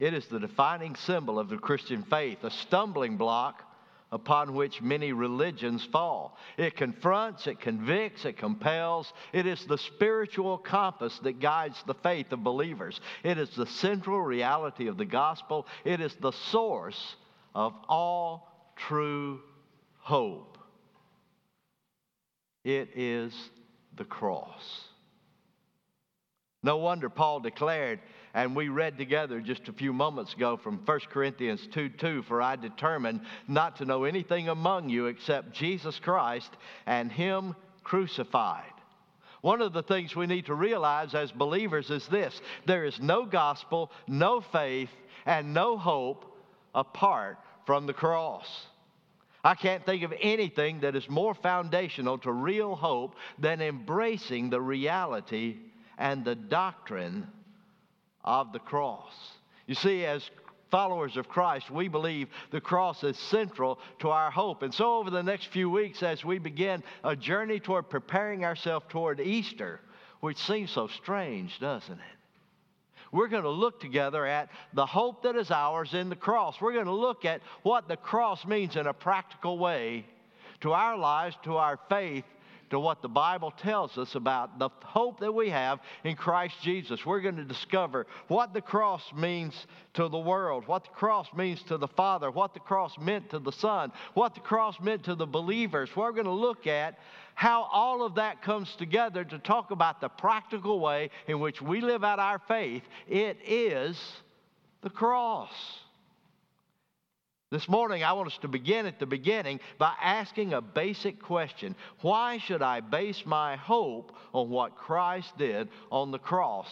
It is the defining symbol of the Christian faith, a stumbling block upon which many religions fall. It confronts, it convicts, it compels. It is the spiritual compass that guides the faith of believers. It is the central reality of the gospel. It is the source of all true hope. It is the cross. No wonder Paul declared, and we read together just a few moments ago from 1 Corinthians 2 2, for I determined not to know anything among you except Jesus Christ and Him crucified. One of the things we need to realize as believers is this there is no gospel, no faith, and no hope apart from the cross. I can't think of anything that is more foundational to real hope than embracing the reality and the doctrine of the cross. You see, as followers of Christ, we believe the cross is central to our hope. And so, over the next few weeks, as we begin a journey toward preparing ourselves toward Easter, which seems so strange, doesn't it? We're going to look together at the hope that is ours in the cross. We're going to look at what the cross means in a practical way to our lives, to our faith, to what the Bible tells us about the hope that we have in Christ Jesus. We're going to discover what the cross means to the world, what the cross means to the Father, what the cross meant to the Son, what the cross meant to the believers. We're going to look at how all of that comes together to talk about the practical way in which we live out our faith. It is the cross. This morning, I want us to begin at the beginning by asking a basic question Why should I base my hope on what Christ did on the cross?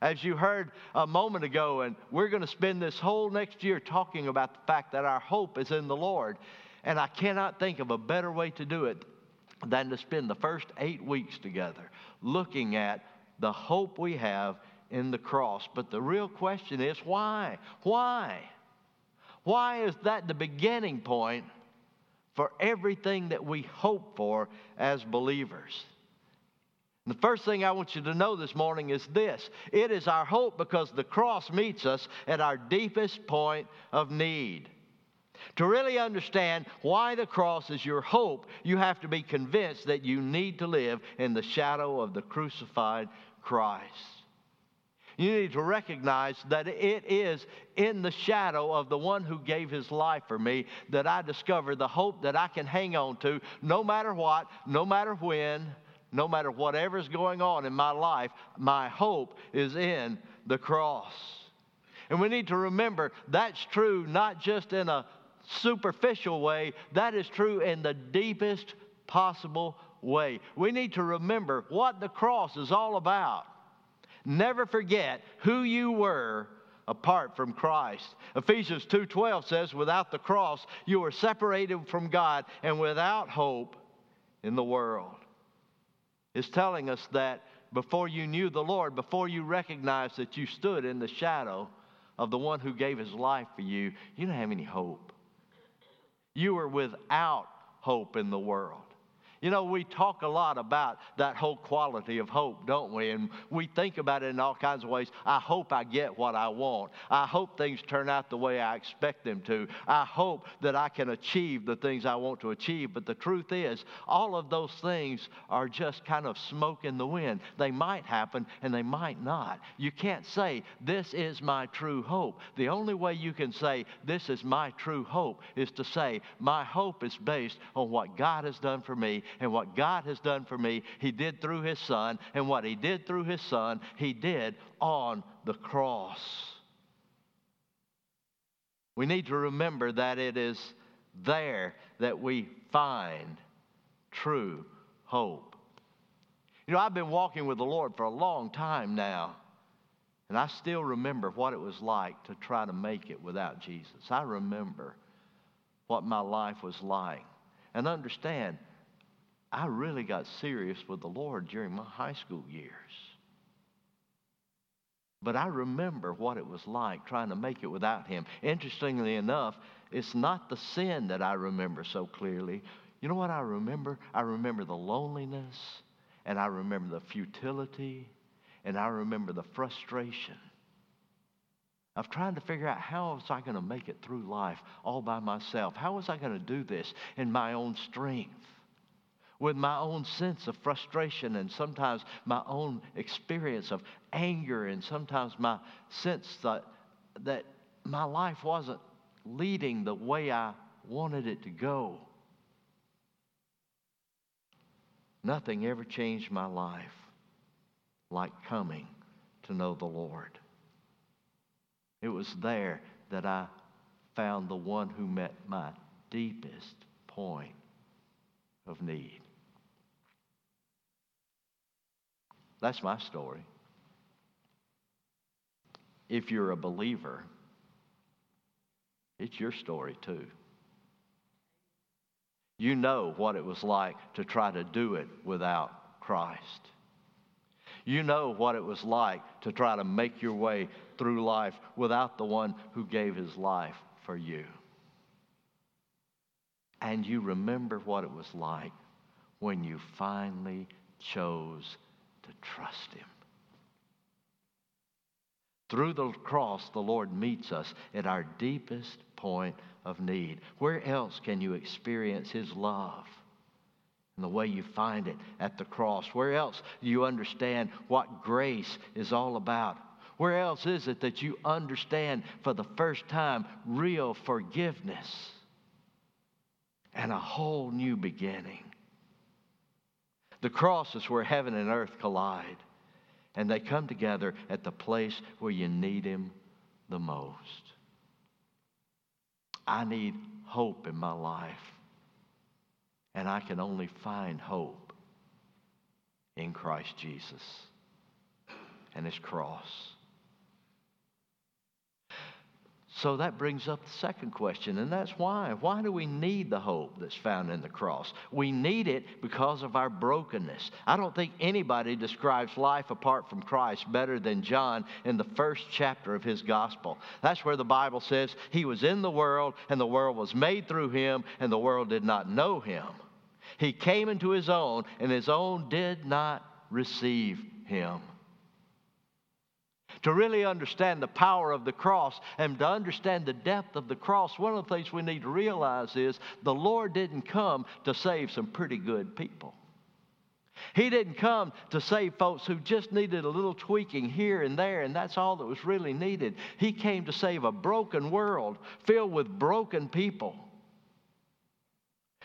As you heard a moment ago, and we're going to spend this whole next year talking about the fact that our hope is in the Lord. And I cannot think of a better way to do it than to spend the first eight weeks together looking at the hope we have in the cross. But the real question is why? Why? Why is that the beginning point for everything that we hope for as believers? The first thing I want you to know this morning is this it is our hope because the cross meets us at our deepest point of need. To really understand why the cross is your hope, you have to be convinced that you need to live in the shadow of the crucified Christ. You need to recognize that it is in the shadow of the one who gave his life for me that I discover the hope that I can hang on to no matter what, no matter when, no matter whatever is going on in my life. My hope is in the cross. And we need to remember that's true not just in a superficial way, that is true in the deepest possible way. We need to remember what the cross is all about. Never forget who you were apart from Christ. Ephesians 2:12 says without the cross you are separated from God and without hope in the world. It's telling us that before you knew the Lord, before you recognized that you stood in the shadow of the one who gave his life for you, you didn't have any hope. You were without hope in the world. You know, we talk a lot about that whole quality of hope, don't we? And we think about it in all kinds of ways. I hope I get what I want. I hope things turn out the way I expect them to. I hope that I can achieve the things I want to achieve. But the truth is, all of those things are just kind of smoke in the wind. They might happen and they might not. You can't say, This is my true hope. The only way you can say, This is my true hope is to say, My hope is based on what God has done for me and what God has done for me, He did through His Son. And what He did through His Son, He did on the cross. We need to remember that it is there that we find true hope. You know, I've been walking with the Lord for a long time now, and I still remember what it was like to try to make it without Jesus. I remember what my life was like. And understand, I really got serious with the Lord during my high school years. But I remember what it was like trying to make it without Him. Interestingly enough, it's not the sin that I remember so clearly. You know what I remember? I remember the loneliness, and I remember the futility, and I remember the frustration. of trying to figure out how was I going to make it through life all by myself? How was I going to do this in my own strength? With my own sense of frustration and sometimes my own experience of anger and sometimes my sense that, that my life wasn't leading the way I wanted it to go. Nothing ever changed my life like coming to know the Lord. It was there that I found the one who met my deepest point of need. That's my story. If you're a believer, it's your story too. You know what it was like to try to do it without Christ. You know what it was like to try to make your way through life without the one who gave his life for you. And you remember what it was like when you finally chose to trust him. Through the cross, the Lord meets us at our deepest point of need. Where else can you experience his love? and the way you find it at the cross. Where else do you understand what grace is all about? Where else is it that you understand for the first time real forgiveness and a whole new beginning? The cross is where heaven and earth collide, and they come together at the place where you need Him the most. I need hope in my life. And I can only find hope in Christ Jesus and his cross. So that brings up the second question, and that's why. Why do we need the hope that's found in the cross? We need it because of our brokenness. I don't think anybody describes life apart from Christ better than John in the first chapter of his gospel. That's where the Bible says, He was in the world, and the world was made through him, and the world did not know him. He came into his own, and his own did not receive him. To really understand the power of the cross and to understand the depth of the cross, one of the things we need to realize is the Lord didn't come to save some pretty good people. He didn't come to save folks who just needed a little tweaking here and there, and that's all that was really needed. He came to save a broken world filled with broken people.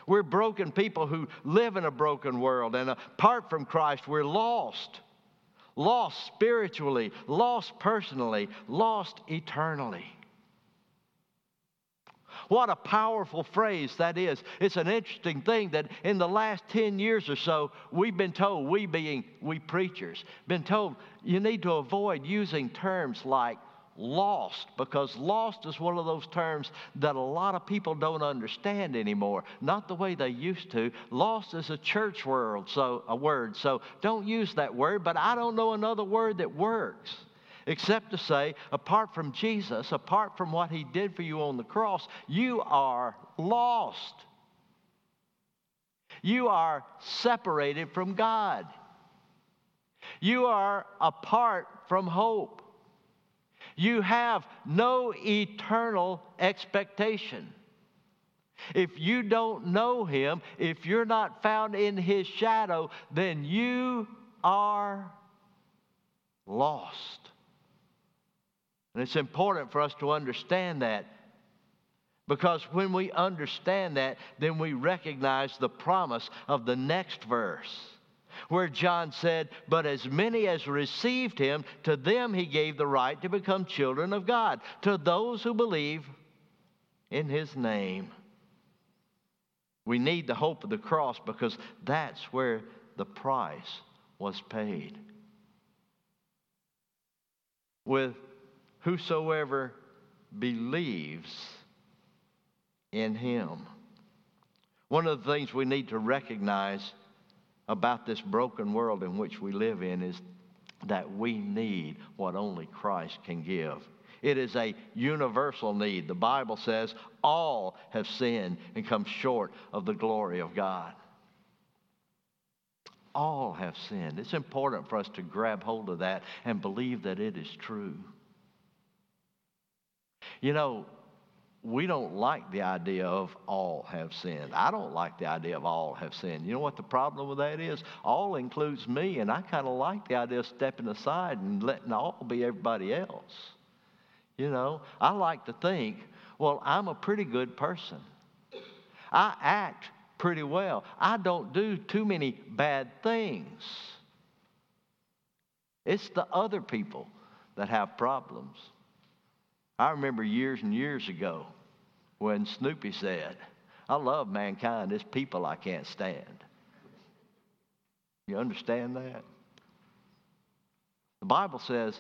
We're broken people who live in a broken world, and apart from Christ, we're lost. Lost spiritually, lost personally, lost eternally. What a powerful phrase that is. It's an interesting thing that in the last 10 years or so, we've been told, we being we preachers, been told you need to avoid using terms like lost because lost is one of those terms that a lot of people don't understand anymore. Not the way they used to. Lost is a church word so a word. So don't use that word but i don't know another word that works except to say apart from jesus apart from what he did for you on the cross you are lost. You are separated from god. You are apart from hope you have no eternal expectation. If you don't know him, if you're not found in his shadow, then you are lost. And it's important for us to understand that because when we understand that, then we recognize the promise of the next verse where John said, But as many as received him, to them he gave the right to become children of God, to those who believe in his name. We need the hope of the cross because that's where the price was paid. With whosoever believes in him. One of the things we need to recognize about this broken world in which we live in is that we need what only Christ can give. It is a universal need. The Bible says all have sinned and come short of the glory of God. All have sinned. It's important for us to grab hold of that and believe that it is true. You know, we don't like the idea of all have sinned. I don't like the idea of all have sinned. You know what the problem with that is? All includes me, and I kind of like the idea of stepping aside and letting all be everybody else. You know, I like to think, well, I'm a pretty good person. I act pretty well. I don't do too many bad things. It's the other people that have problems. I remember years and years ago when Snoopy said, I love mankind, it's people I can't stand. You understand that? The Bible says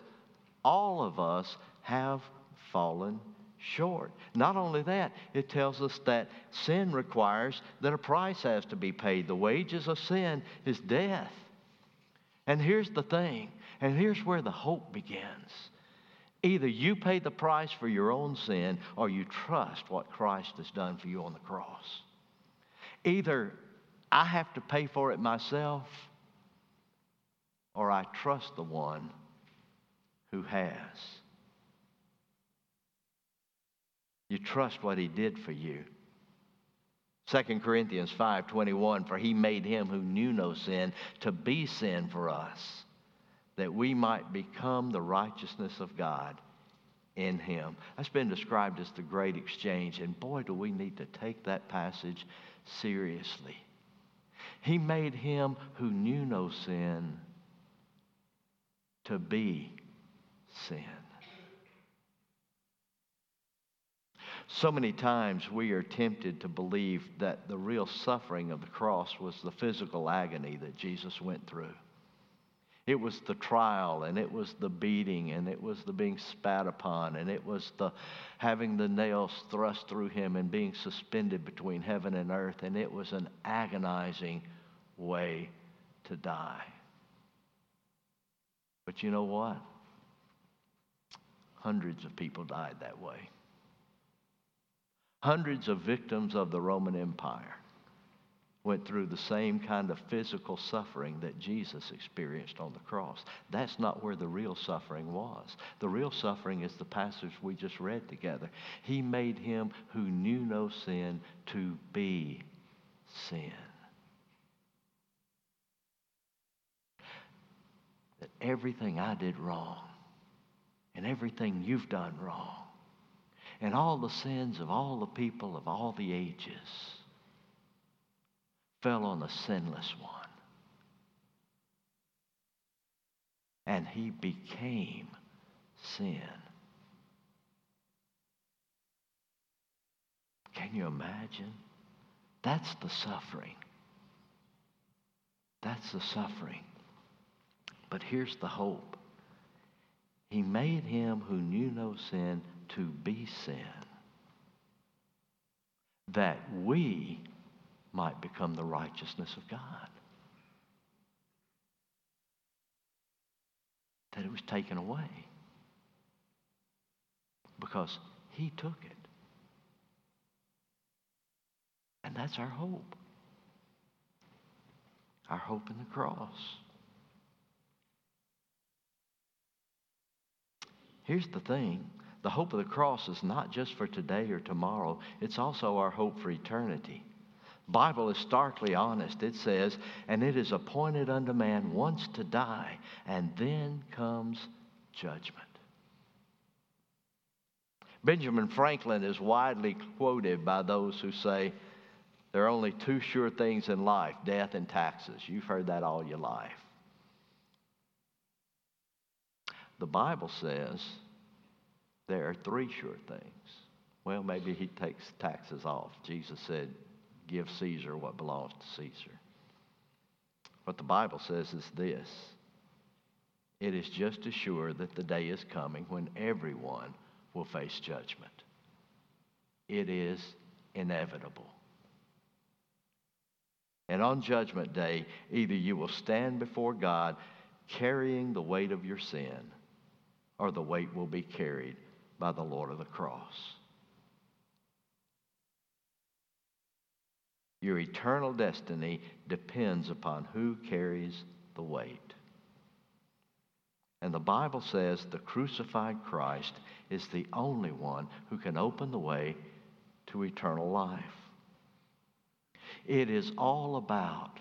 all of us have fallen short. Not only that, it tells us that sin requires that a price has to be paid. The wages of sin is death. And here's the thing, and here's where the hope begins. Either you pay the price for your own sin or you trust what Christ has done for you on the cross. Either I have to pay for it myself or I trust the one who has. You trust what he did for you. 2 Corinthians 5:21 for he made him who knew no sin to be sin for us that we might become the righteousness of God in him. That's been described as the great exchange and boy do we need to take that passage seriously. He made him who knew no sin to be sin. So many times we are tempted to believe that the real suffering of the cross was the physical agony that Jesus went through. It was the trial, and it was the beating, and it was the being spat upon, and it was the having the nails thrust through him and being suspended between heaven and earth, and it was an agonizing way to die. But you know what? Hundreds of people died that way. Hundreds of victims of the Roman Empire went through the same kind of physical suffering that Jesus experienced on the cross. That's not where the real suffering was. The real suffering is the passage we just read together. He made him who knew no sin to be sin. That everything I did wrong and everything you've done wrong and all the sins of all the people of all the ages fell on the sinless one. And he became sin. Can you imagine? That's the suffering. That's the suffering. But here's the hope. He made him who knew no sin to be sin, that we might become the righteousness of God. That it was taken away because He took it. And that's our hope. Our hope in the cross. Here's the thing the hope of the cross is not just for today or tomorrow, it's also our hope for eternity. Bible is starkly honest. It says, "And it is appointed unto man once to die, and then comes judgment." Benjamin Franklin is widely quoted by those who say there are only two sure things in life death and taxes. You've heard that all your life. The Bible says there are three sure things. Well, maybe he takes taxes off. Jesus said, Give Caesar what belongs to Caesar. What the Bible says is this it is just as sure that the day is coming when everyone will face judgment. It is inevitable. And on Judgment Day, either you will stand before God carrying the weight of your sin, or the weight will be carried by the Lord of the cross. Your eternal destiny depends upon who carries the weight. And the Bible says the crucified Christ is the only one who can open the way to eternal life. It is all about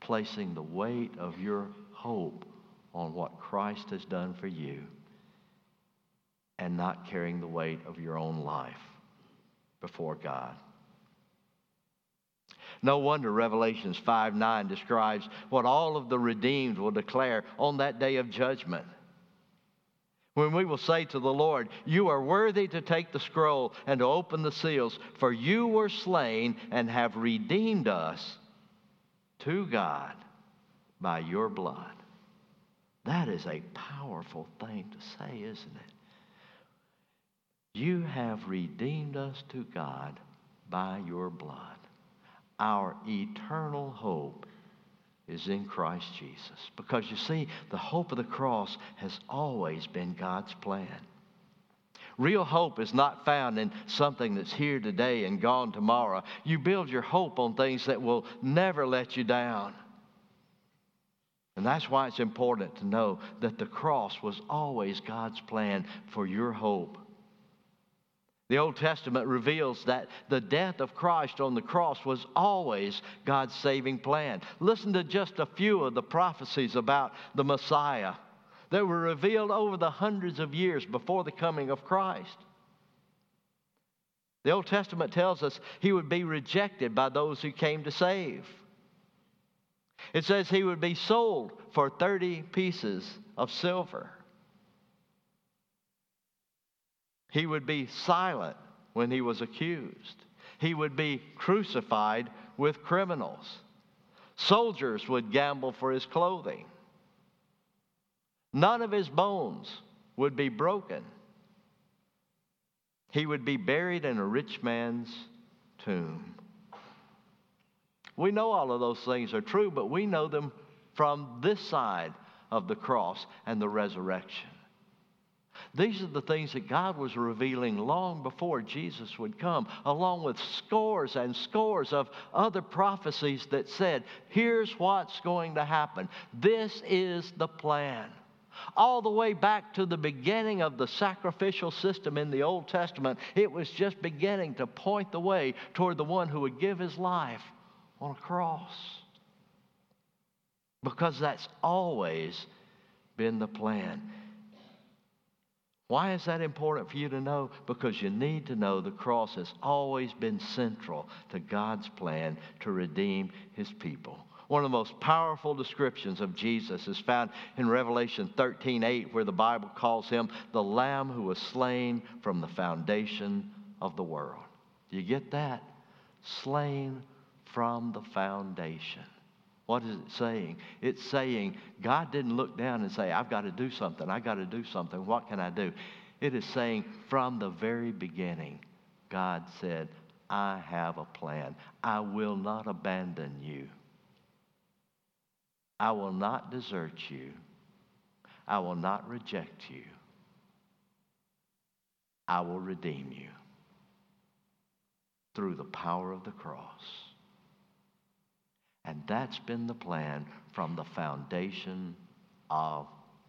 placing the weight of your hope on what Christ has done for you and not carrying the weight of your own life before God. No wonder Revelations 5 9 describes what all of the redeemed will declare on that day of judgment. When we will say to the Lord, You are worthy to take the scroll and to open the seals, for you were slain and have redeemed us to God by your blood. That is a powerful thing to say, isn't it? You have redeemed us to God by your blood. Our eternal hope is in Christ Jesus. Because you see, the hope of the cross has always been God's plan. Real hope is not found in something that's here today and gone tomorrow. You build your hope on things that will never let you down. And that's why it's important to know that the cross was always God's plan for your hope. The Old Testament reveals that the death of Christ on the cross was always God's saving plan. Listen to just a few of the prophecies about the Messiah that were revealed over the hundreds of years before the coming of Christ. The Old Testament tells us he would be rejected by those who came to save. It says he would be sold for 30 pieces of silver. He would be silent when he was accused. He would be crucified with criminals. Soldiers would gamble for his clothing. None of his bones would be broken. He would be buried in a rich man's tomb. We know all of those things are true, but we know them from this side of the cross and the resurrection. These are the things that God was revealing long before Jesus would come, along with scores and scores of other prophecies that said, here's what's going to happen. This is the plan. All the way back to the beginning of the sacrificial system in the Old Testament, it was just beginning to point the way toward the one who would give his life on a cross. Because that's always been the plan. Why is that important for you to know? Because you need to know the cross has always been central to God's plan to redeem his people. One of the most powerful descriptions of Jesus is found in Revelation 13 8, where the Bible calls him the Lamb who was slain from the foundation of the world. You get that? Slain from the foundation. What is it saying? It's saying God didn't look down and say, I've got to do something. I've got to do something. What can I do? It is saying from the very beginning, God said, I have a plan. I will not abandon you. I will not desert you. I will not reject you. I will redeem you through the power of the cross. And that's been the plan from the foundation of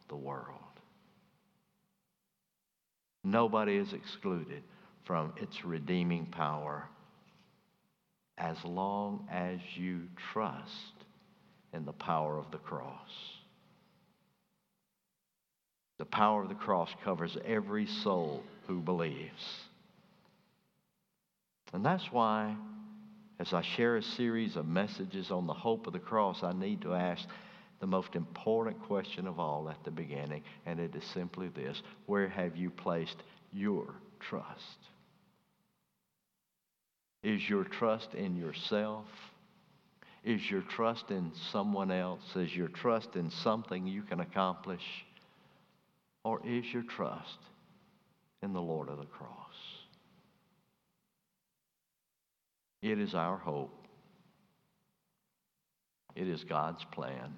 the world. Nobody is excluded from its redeeming power as long as you trust in the power of the cross. The power of the cross covers every soul who believes. And that's why as I share a series of messages on the hope of the cross, I need to ask the most important question of all at the beginning, and it is simply this Where have you placed your trust? Is your trust in yourself? Is your trust in someone else? Is your trust in something you can accomplish? Or is your trust in the Lord of the cross? It is our hope. It is God's plan.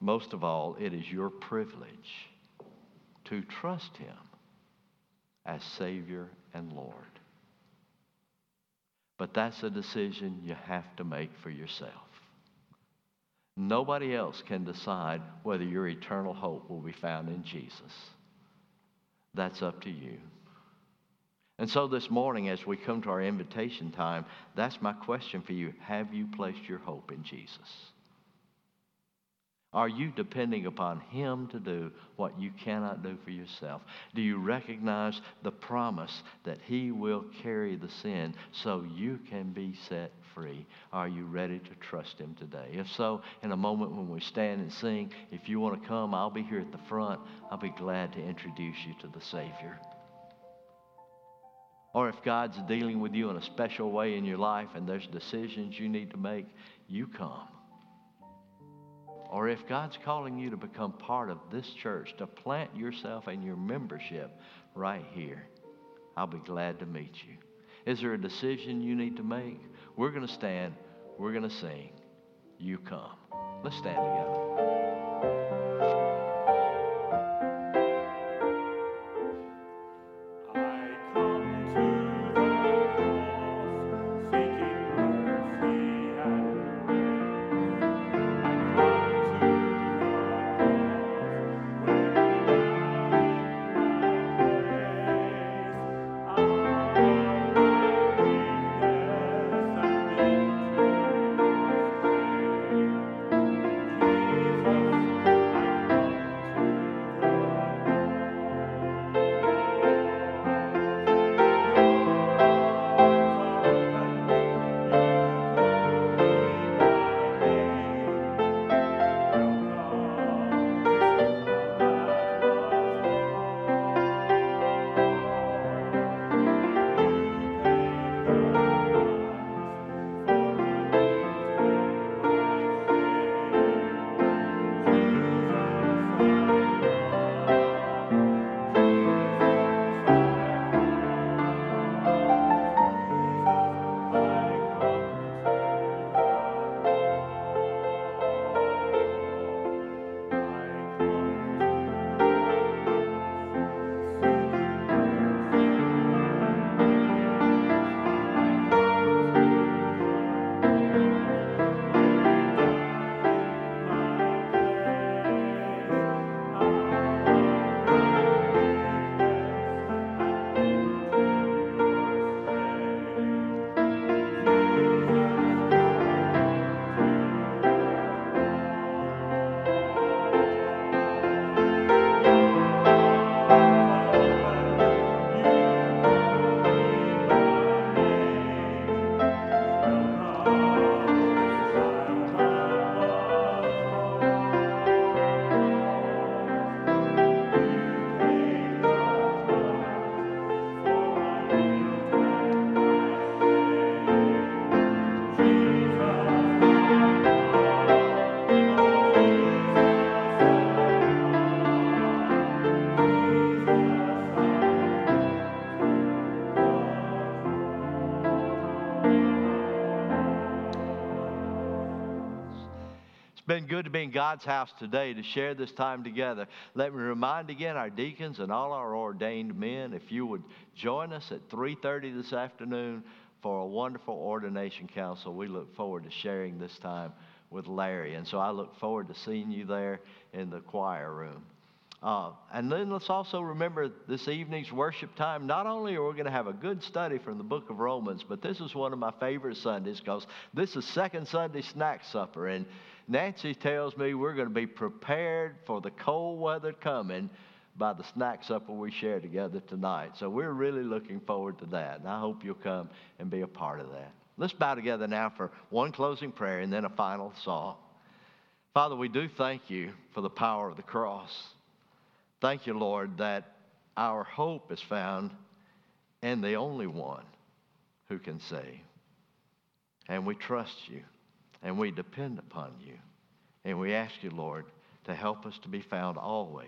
Most of all, it is your privilege to trust Him as Savior and Lord. But that's a decision you have to make for yourself. Nobody else can decide whether your eternal hope will be found in Jesus. That's up to you. And so this morning, as we come to our invitation time, that's my question for you. Have you placed your hope in Jesus? Are you depending upon Him to do what you cannot do for yourself? Do you recognize the promise that He will carry the sin so you can be set free? Are you ready to trust Him today? If so, in a moment when we stand and sing, if you want to come, I'll be here at the front. I'll be glad to introduce you to the Savior. Or if God's dealing with you in a special way in your life and there's decisions you need to make, you come. Or if God's calling you to become part of this church, to plant yourself and your membership right here, I'll be glad to meet you. Is there a decision you need to make? We're going to stand, we're going to sing. You come. Let's stand together. Good to be in God's house today to share this time together. Let me remind again our deacons and all our ordained men, if you would join us at 3:30 this afternoon for a wonderful ordination council. We look forward to sharing this time with Larry, and so I look forward to seeing you there in the choir room. Uh, and then let's also remember this evening's worship time. Not only are we going to have a good study from the book of Romans, but this is one of my favorite Sundays because this is second Sunday snack supper. And Nancy tells me we're going to be prepared for the cold weather coming by the snack supper we share together tonight. So we're really looking forward to that. And I hope you'll come and be a part of that. Let's bow together now for one closing prayer and then a final song. Father, we do thank you for the power of the cross. Thank you, Lord, that our hope is found in the only one who can save. And we trust you and we depend upon you. And we ask you, Lord, to help us to be found always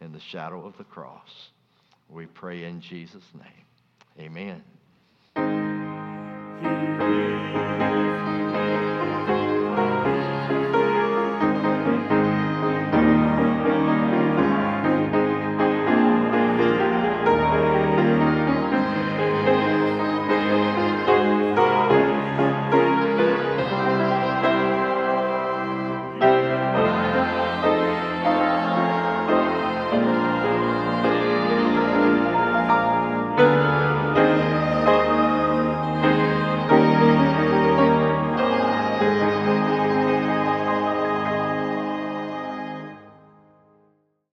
in the shadow of the cross. We pray in Jesus' name. Amen.